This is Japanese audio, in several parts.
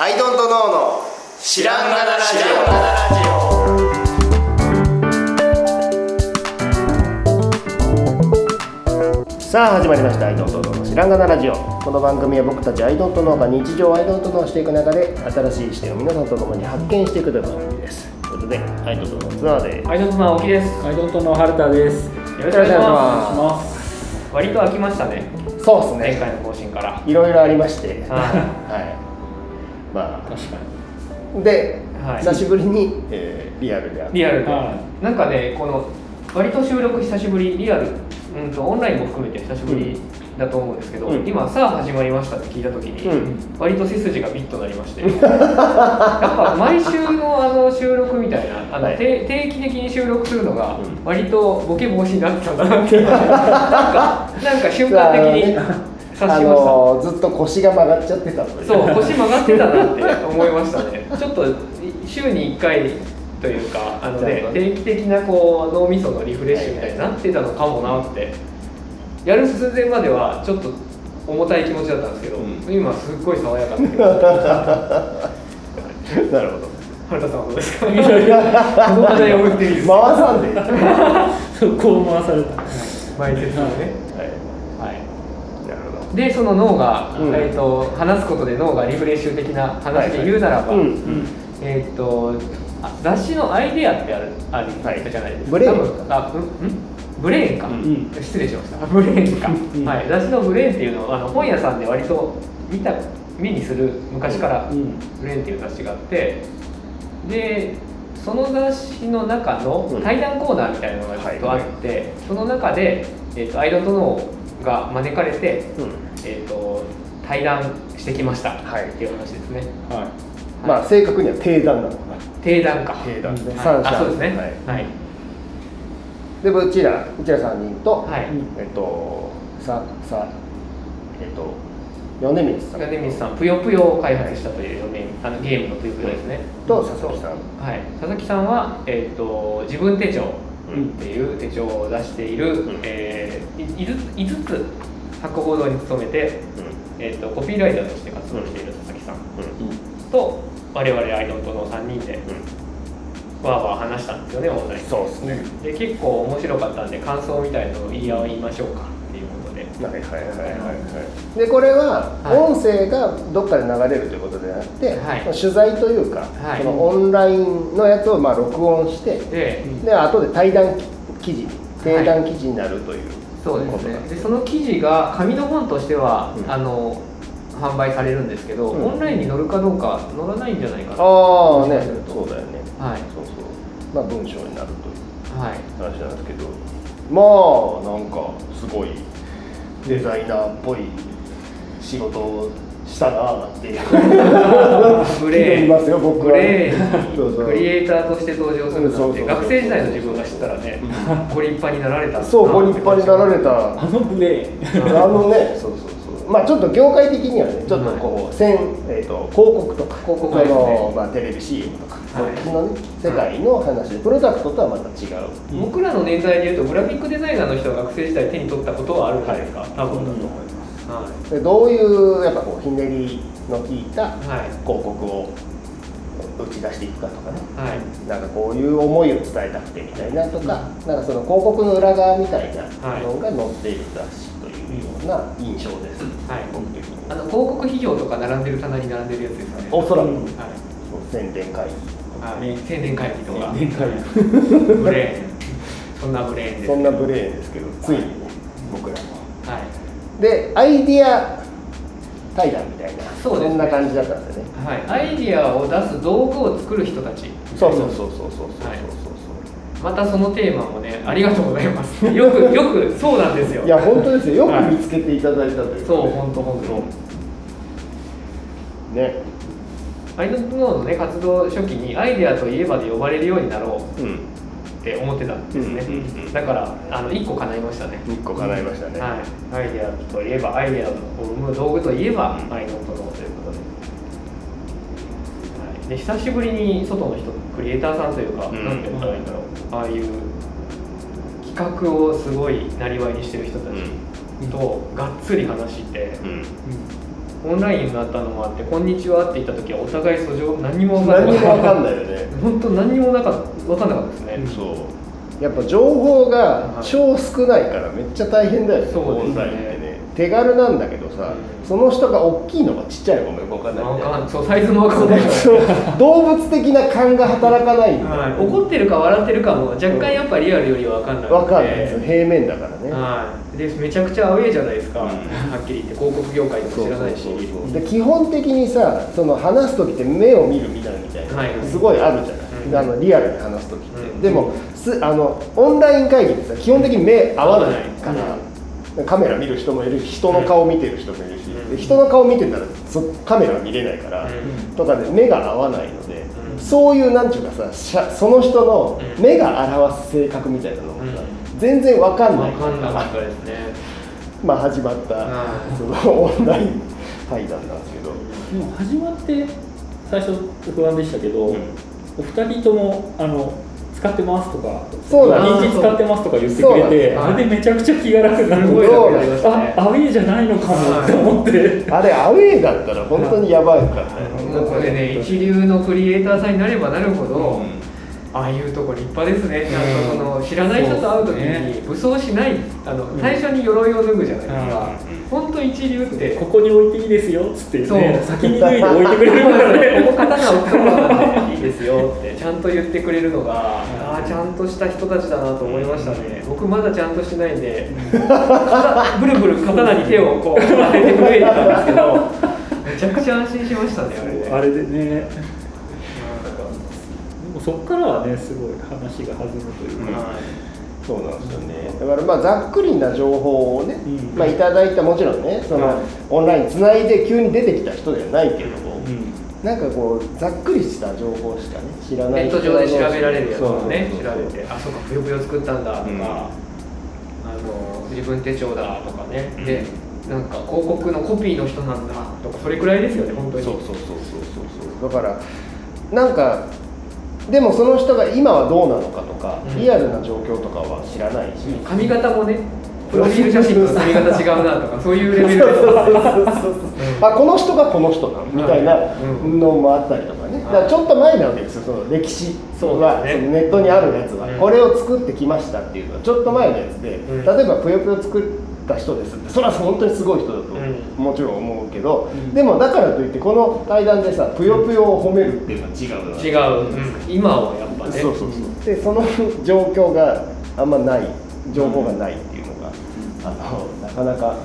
アイドントノーの知らんがなラジオさあ始まりました「アイドントノーの知らんがなラジオ」この番組は僕たちアイドントノーが日常をアイドントノーしていく中で新しい視点を皆さんと共に発見していくという番組ですということでアイドントノーの綱でアイドントの青木です。アイドントの春田です。よろしくお願いしま。ます割と飽きましたね。そうですね前回の更新から。いろいろありましてははいま確かあで、はい。久しぶりに、えーリアルであい。リアルで、はなんかね、この割と収録久しぶり、リアル、うんとオンラインも含めて久しぶりだと思うんですけど、うん。今さあ始まりましたって聞いたときに、うん。割と背筋がビッとなりまして、やっぱ毎週のあの収録みたいな、あの、はい。定定期的に収録するのがうん。割とボケ防止になってたんだなって、なんかなんか瞬間的にあ。のーずっと腰が曲がっちゃってたそう腰曲がってたなって思いましたね。ちょっと週に1回というかあの、ね定期的なこう脳みそのリフレッシュみたいになってたのかもなって。やる寸前まではちょっと重たい気持ちだったんですけど、うん。今すっごい爽やかな気持ちになるほど。原田さんはどうですか？この話題を振ってみる回さんで。こを回された。前説のねでその脳が、うん。えー、と話すことで脳がリフレッシュ的な話で言うならば、うんえーっとあ雑誌のアイデアってあるあるはいじゃないですか。ブレーンあうんん？ブレーンか、うん。失礼しました。ブレーンか。うんはい。雑誌のブレーンっていうのはあの本屋さんで割と見た目にする昔からうん。ブレーンっていう雑誌があって、でその雑誌の中のうん。対談コーナーみたいなのがずっとあって、その中でえーっとアイドントノーが招かれてうん。えと対談してきました。はい。っていう話ですね。はまあ正確には定談なのかな。定談か。定談ねはそうですね。はい。はい。でうちらうちら3人と、はい。えっとささえっと米光さん。米光さん、ぷよぷよを開発したという4年あのゲームのぷよぷよですね。と佐々木さん。はい、佐々木さんは、えー、と自分手帳っていう手帳を出している、ん。えーいい5つ博報堂に勤めて、えー、とコピーライターとして活動している佐々木さんうん。と我々アイドントの3人でわーわー話したんですよねオンラインそうですね。で結構面白かったんで感想みたいのを言い合いましょうかっていうことで。はいはいはいはいはい。でこれははい。音声がどっかで流れるということではなくて、はい。取材というか、はい。そのオンラインのやつをまあ録音してで、で後で対談記事に定談記事になるという。そうですね。でその記事が紙の本としては、うん。あの販売されるんですけど、うん。オンラインに載るかどうか載らないんじゃないかなああね。そうだよね。はい。そうそう。まあ文章になるというはい。話なんですけどまあなんかすごいデザイナーっぽい仕事をしたなあっていう。ブレー。ますよ僕は。ブレー。ンにそうそう。クリエイターとして登場するなんてそうそうそう。学生時代の自分が知ったらねご立派になられた。そうご立派になられい。た。あのブレー。ン。あのね、そうそうそう。まあちょっと業界的にはね、ちょっとこう、せんえっ、と広告とか、広告のまあテレビ CM とか、はいそっちのね世界の話で、プロダクトとはまた違う。僕らの年代でいうとグラフィックデザイナーの人が学生時代手に取ったことはあるんじゃないですか、多分だと思います、でどういうやっぱこうひねりの効いたはい。広告を打ち出していくかとかね。はい。はいなんかこういう思いを伝えたくてみたいなとか、なんかその広告の裏側みたいなはい。のが載っている雑誌というような印象です。はい。僕的に。あの広告費用とか並んでる棚に並んでるやつですよね。おそらく。はい。宣伝会議。はい、宣伝会議とか、年会ブレーン、そんなブレーンです。そんなブレーンですけど、ついにね、僕らも。はい、で、アイディア対談みたいな、そんな感じだったんですよね。はい、アイディアを出す道具を作る人たち。そうそうそうそうそうそうはいそうまたそのテーマもね、ありがとうございます。よく、よく、そうなんですよ。いや、本当ですよ。よくはい見つけていただいたというかね、そう、本当、本当。ね。アイドルのね、活動初期にアイデアといえばで呼ばれるようになろううん。って思ってたんですね。うんうんうんだから、あの、一個叶いましたね。一個叶いましたね。はい、アイデアといえばアイデアを生む道具といえばうんアイノートノーということで,、はい、で久しぶりに外の人クリエイターさんというか、うんなんて言ったらいいんだろうああいう企画をすごいなりわいにしてる人たちとがっつり話して、うん。オンラインになったのもあって「こんにちは」って言った時はお互い訴状何にも分かんない。何にも分かんないよね。本当何にもなか分かんなかったですね、そう。やっぱ情報が超少ないからめっちゃ大変だよね。そうですねオンラインってね手軽なんだけどさ、うんその人が大きいのかちっちゃいのかもよく分かんない。み分たい。なそうサイズも分かんない。動物的な勘が働かないんだよ、はい、怒ってるか笑ってるかも若干やっぱリアルよりは分かんない分かんない。ですよ平面だからね、はい、でめちゃくちゃアウェーじゃないですか、うん。はっきり言って。広告業界とか知らないし。で基本的にさその話す時って目を見るみたいな、はい。すごいあるじゃない、うん。あのリアルに話す時って、うん。でもすあのオンライン会議ってさ基本的に目合わないから、カメラ見る人もいるし人の顔見てる人もいるし、うん。で人の顔見てたらそカメラは見れないから、うん。とかで目が合わないので、うん。そういうなんていうかさしゃその人のうん。目が表す性格みたいなのがさ、う全然わかんない。分かんなかったですね。まあ始まった、うんそのオンライン対談なんですけど、でも始まって最初不安でしたけど、うん。お二人ともあの使ってますとかそうな。ん日です使ってますとか言ってくれてあれでめちゃくちゃ気が楽になるすごい楽になりましたね。あアウェーじゃないのかもって思って、あれアウェーだったら本当にやばいかったよ、もうこれね一流のクリエイターさんになればなるほど、うん。ああいうとこ立派ですね。ちゃんとその知らない人と会う時に武装しないあの最初に鎧を脱ぐじゃないですか本当一流ってここに置いていいですよっつって、ね、先に脱いで置いてくれるからね。ここ刀を置くところなんでいいですよってちゃんと言ってくれるのがああちゃんとした人たちだなと思いましたね。僕まだちゃんとしてないんでブルブル刀に手をこう 当てて震えてたんですけどめちゃくちゃ安心しましたねあれであれでね。でもそこからはねすごい話が弾むというか、はいそうなんですよね。だからまあざっくりな情報をね、うん。まあ、いただいたもちろんねその、はい。オンラインつないで急に出てきた人ではないけども、うん。なんかこうざっくりした情報しかね知らないネット上で調べられるやつをねそうそうそう。調べてあそうかぷよぷよ作ったんだとか、うん。あの自分手帳だとかね、うん。でなんか広告のコピーの人なんだとかそれくらいですよね本当に。そうそうそうそうそうそう。だからなんかでもその人が今はどうなのかとか、うん。リアルな状況とかは知らないし、髪型もねプロフィール写真と髪型違うなとかそういうレベルであこの人がこの人なのみたいなうん。のもあったりとかね、だからちょっと前なわけですよ。その歴史は、ね。そのネットにあるやつは、うん。これを作ってきましたっていうのはちょっと前のやつで、うん。例えばぷよぷよ作った人ですって。それは本当にすごい人だと、うん。もちろん思うけど、うん。でもだからといってこの対談でさぷよぷよを褒めるっていうのは違うな違う、今はやっぱね。そうそうそう。でその状況があんまない。情報がないっていうのが、あのなかなか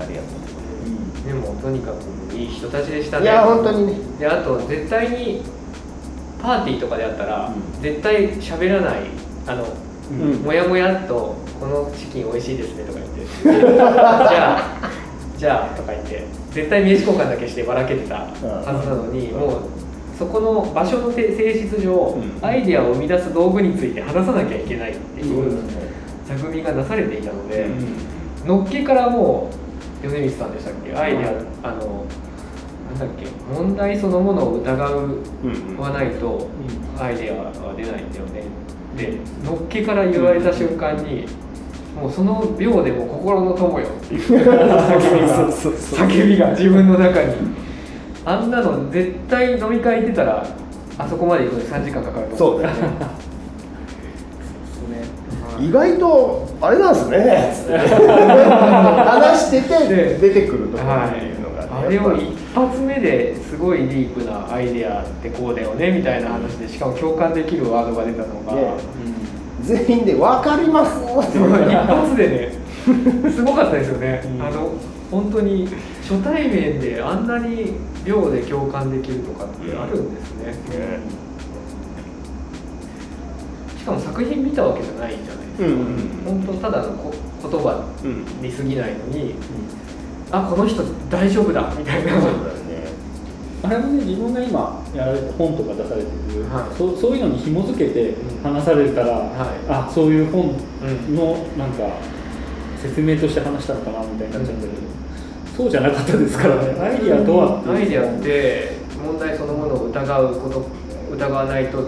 ありがたいでもとにかくいい人たちでしたね。いや本当にね。であと絶対にパーティーとかであったら、うん。絶対喋らない。あの、うん。もやもやっと「このチキン美味しいですね」とか言って「じゃあじゃあ」とか言って絶対名刺交換だけしてばらけてたはずなのに、うん。もうそこの場所の性質上、うん。アイデアを生み出す道具について話さなきゃいけないっていううん。座組がなされていたので、うん。のっけからもう米光さんでしたっけ？アイデア、あのなんだっけ？問題そのものを疑ううんはないとアイデアは出ないんだよね。でのっけから言われた瞬間にもうその秒でも心の友よ。っていう叫びが自分の中に。あんなの絶対飲み会行ってたらあそこまで行くのに3時間かかると思そうだよね。意外とあれなんですね。つって話しててで出てくるところはっていうのがね、い、あれを一発目ですごいディープなアイデアってこうだよねみたいな話でしかも共感できるワードが出たのが、ね全員で「分かります」って一発でね。すごかったですよね、うん。あの本当に初対面であんなに秒で共感できるとかってあるんですね、ねしかも作品見たわけじゃないじゃないですか、うん本当ただのこ言葉うん。に過ぎないのに、あこの人大丈夫だみたいなあれもね自分が今やられて本とか出されてる、はい。そうそういうのに紐付けて話されたら、はい。あそういう本うん。のなんか説明として話したのかなみたいになっちゃったけど、そうじゃなかったですからね。アイディアとはアイデアって問題そのものを疑う。こと疑わないと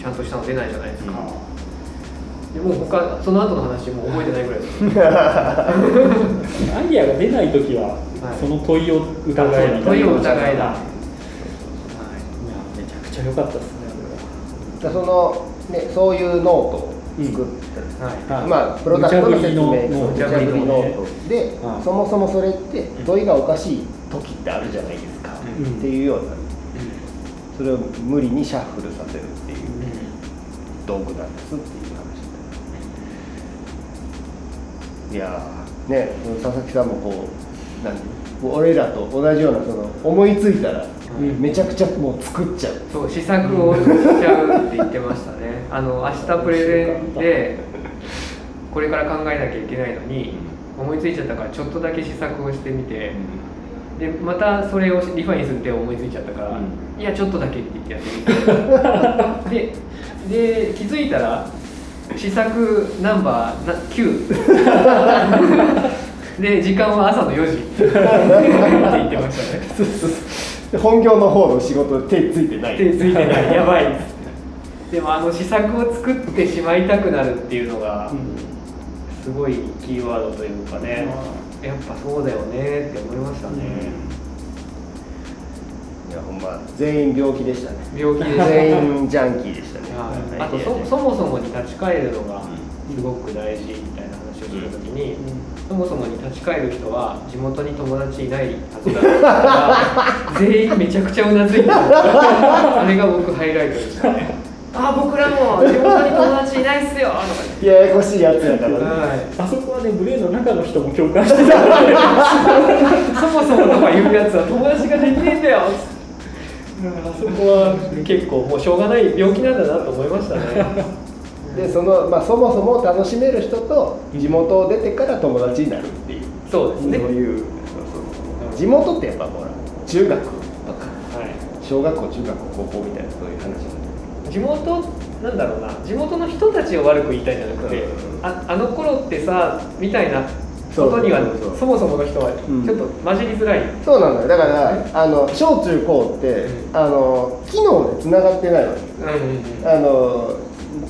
ちゃんとしたの出ないじゃないですか、でもう他その後の話もう覚えてないぐらいです。アイディアが出ない時ははいその問いを疑えみたいな。問いを疑えだはいめちゃくちゃ良かったですねその、ね、そういうノートを作った、まあ、プロダクトの説明無茶ぶりノート。で、はい。そもそもそれって問いがおかしい時ってあるじゃないですか、うん。っていうような。それを無理にシャッフルさせるっていう道具なんですっていういやーね佐々木さんもこう何俺らと同じようなその思いついたらうん。めちゃくちゃもう作っちゃう、そう試作をしちゃうって言ってましたね。あの明日プレゼンでこれから考えなきゃいけないのに思いついちゃったからちょっとだけ試作をしてみてでまたそれをリファインする手を思いついちゃったから、うん。いやちょっとだけって言ってやってみて。でで気づいたら試作ナンバーな9 で時間は朝の4時。って言ってましたね。で本業の方の仕事手ついてない。手ついてない。やばい。でもあの試作を作ってしまいたくなるっていうのがすごいキーワードというかね。やっぱそうだよねって思いましたねいやほんま全員病気でしたね。病気で。全員ジャンキーでしたね。はい。あとそそもそもに立ち返るのがすごく大事みたいな話をした時に、そもそもに立ち返る人は地元に友達いないはずだから 全員めちゃくちゃうなずいてた。あれが僕ハイライトでしたね。あ僕らも地元に友達いないっすよ。とかねややこしいやつやからね。はい。あそこはねブレーの中の人も共感してた。そもそもとか言うやつは友達ができねえんだよあそこは結構もうしょうがない病気なんだなと思いましたね。でその、まあ、そもそも楽しめる人と地元を出てから友達になるっていう。そうですね。そういう地元ってやっぱほら中学とか。はい。小学校中学校高校みたいなそういう話。地元なんだろうな。地元の人たちを悪く言いたいんじゃなくて、うん。ああの頃ってさみたいなことにはそもそもの人はうん。ちょっと混じりづらい、そうなのよ。だからあの小中高って、うん。あの機能でつながってないわけ。うんうんうん。あの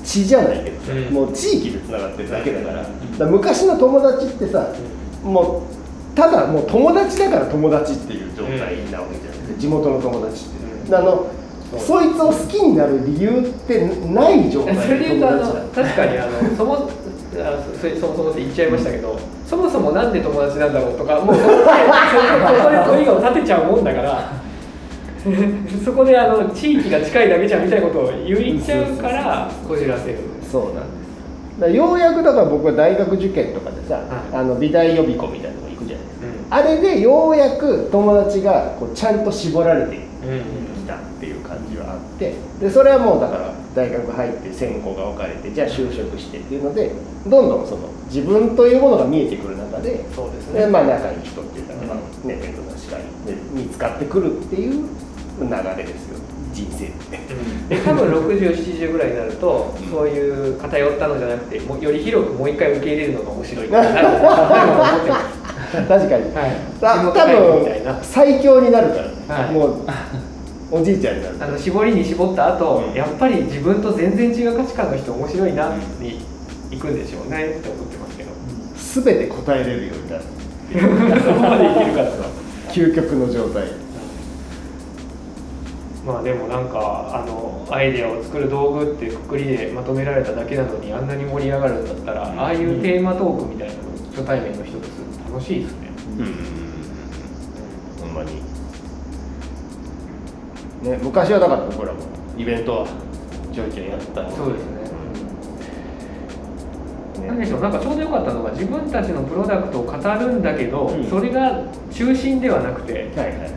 血じゃないけどさ、うん。もう地域でつながってるだけだから,、だ昔の友達ってさ、もうただもう友達だから友達っていう状態なわけじゃない、地元の友達って、うん。あのそいつを好きになる理由ってない状態それで言うとあの確かにあのそもあそれそもそもって言っちゃいましたけど、そもそもなんで友達なんだろうとかもうそこで そこで問いが立てちゃうもんだから そこであの地域が近いだけじゃんみたいなことを言っちゃうからこじらせる。そうなんです。だようやくだから僕は大学受験とかでさ、はい。あの美大予備校みたいなのが行くじゃないですか、うん。あれでようやく友達がこうちゃんと絞られてうんきたっていう感じはあってでそれはもうだから大学入って専攻が分かれてじゃあ就職してっていうのでどんどんその自分というものが見えてくる中でそうですで、まあ、仲いい人っていうのが、まあね、面倒な司会で見つかってくるっていう流れですよ。人生って。で多分6070ぐらいになると、うんそういう偏ったのじゃなくてもうより広くもう一回受け入れるのが面白いなと思ってます確かに、はい。多分最強になるから、はい。もうおじいちゃんになる。あの絞りに絞った後、うん。やっぱり自分と全然違う価値観の人面白いなに行くんでしょうねって思ってますけど。全て答えれるようになる。そこまでいけるかとか究極の状態。まあでもなんかあのアイデアを作る道具ってくくりでまとめられただけなのにあんなに盛り上がるんだったら、ああいうテーマトークみたいなの初対面の人とすると楽しいですね、ほんね昔はだから僕らもイベントは。ちょいちょいやったそうですね。ね。なんでしょうなんかちょうどよかったのが自分たちのプロダクトを語るんだけど、うん。それが中心ではなくてはいはいはい。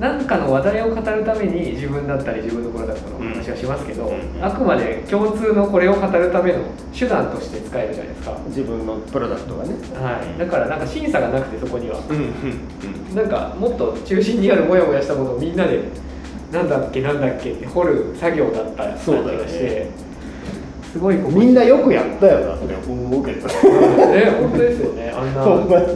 何かの話題を語るために自分だったり自分のプロダクトの話はしますけど、うんあくまで共通のこれを語るための手段として使えるじゃないですか、自分のプロダクトがね。はい、だからなんか審査がなくてそこには。うんうん。なんかもっと中心にあるモヤモヤしたものをみんなでなんだっけなんだっけ。って掘る作業だった感じそうだよね。がして、すごいみんなよくやったよなって思うけど。ね本当ですよね。あんな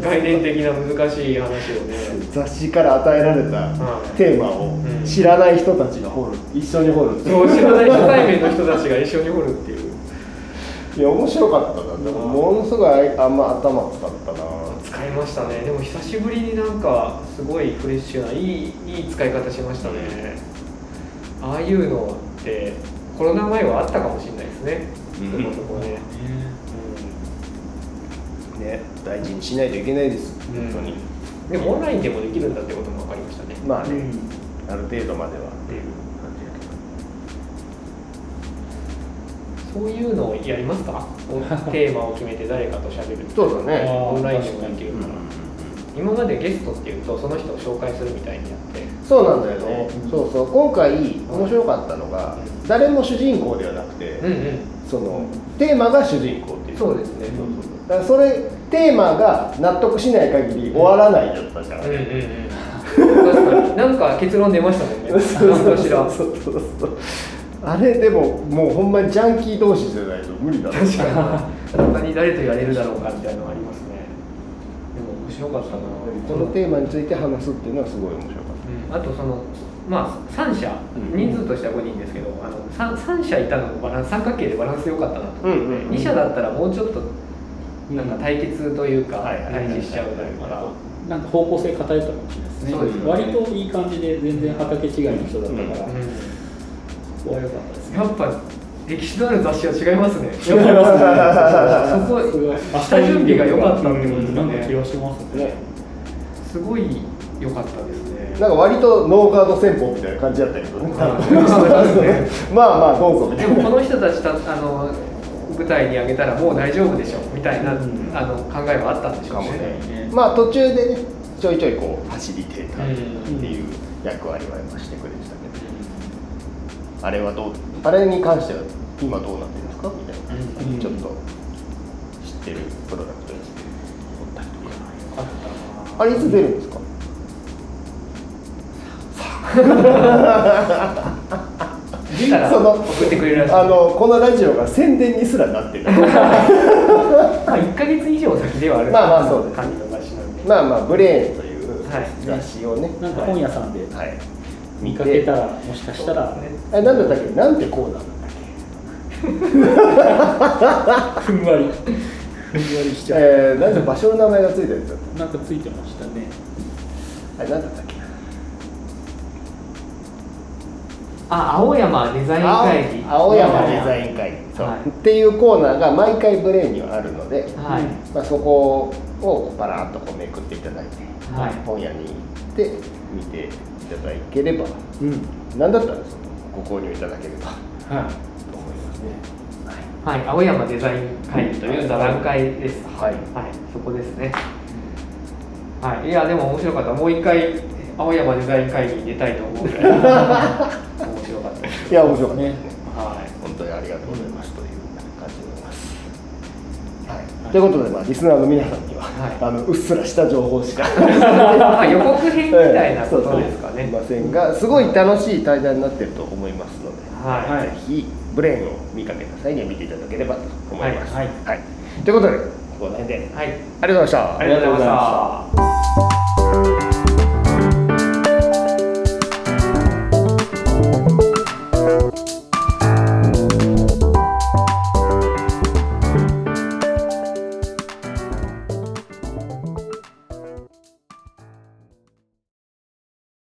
概念的な難しい話をね。雑誌から与えられたはいテーマをうん。知らない人たちが掘る。一緒に掘る。そう知らない初対面の人たちが一緒に掘るっていう。いや面白かったな。でもものすごいあんま頭使ったなりましたね。でも久しぶりになんかすごいフレッシュないいいい使い方しましたね。ああいうのってコロナ前はあったかもしれないですね。うんそこそこね、ね。大事にしないといけないです。うん。本当に、でもオンラインでもできるんだってことも分かりましたね。まあね、うん。ある程度までは。っていうそういうのをやりますか？テーマを決めて誰かと喋るそうだね。オンラインでもできるから、うん。今までゲストっていうとその人を紹介するみたいにやって。そうなんだよね、うんそうそう。今回面白かったのが、うん誰も主人公ではなくて、うんうん。そのテーマが主人公っていう。そうですね。そうそうそう。だからそれテーマが納得しない限り終わらないだったじゃん、うんうんうん。確かに。なんか結論出ましたもんね。何かしらそうそうそうあれでももうほんまにジャンキー同士じゃないと無理だろ確かに。他に。誰とやれるだろうかみたいなのありますね。でも面白かったな。このテーマについて話すっていうのはすごい面白かっうん。あとそのまあ3社うん人数としては5人ですけど、あの 3, 三社いたのもバランス三角形でバランス良かったなと思って、うんうんうん。2社だったらもうちょっとなんか対決というか対峙しちゃうというかなんか方向性偏ったかもしれないですね。ね。割といい感じで全然畑違いの人だったから、うんそこは良かったですね。やっぱ歴史のある雑誌は違いますね。違いますね。そこすごい下準備が良かったってことですね。気がしますたね。すごい良かったですね。なんか割とノーガード戦法みたいな感じだったけどね。はい。まあまあどうぞ。みたいなでもこの人たちたあの舞台に上げたらもう大丈夫でしょみたいな、うん。あの考えはあったんでしょうね。かもね。まあ途中でねちょいちょいこうファシリテーターっていう役割はやっぱしてあれはどうあれに関しては今どうなってるんですか？みたいな、うん。ちょっと知ってるプロダクトにして。おったりとかあったなあれいつ出るんですか？出たらその送ってくれるらしい。あのこのラジオが宣伝にすらなってる。まあ1か月以上先ではあるまあまあそうです。管理の雑誌なんで。まあまあブレーンというはい。雑誌をね、なんか本屋さんではい、見かけたらもしかしたら。ねあれなんだったっけ？なんてコーナーなんだっけ？ふんわり。ふんわりしちゃう、えー、なんか場所の名前がついたやつだっなんかついてましたね。たあれなんだったっけ？なあ青山デザイン会議。青青山デザイン会議。そう、はいっていうコーナーが毎回ブレーンにはあるので、はい、まあ、そこをパラッとこうめくっていただいて、はい。本屋に行って見ていただければ。うん。何だったらそのご購入いただければはいと思いますねはい、青山デザイン会議という座談会です。はいはい、そこですね。はい、いや、でも面白かった。もう一回、青山デザイン会議に出たいと思うぐらい。面白かったです。いや面白かったねはい。本当にありがとうございますという感じでございます。はい、ということで、まあ、リスナーの皆さんには、はいあのうっすらした情報しかまあ予告編みたいなことですかね。すいませんがすごい楽しい対談になっていると。はいぜひブレーンを見かけた際には見ていただければと思います。はいはいということでここら辺ではい。ありがとうございました。ありがとうございました。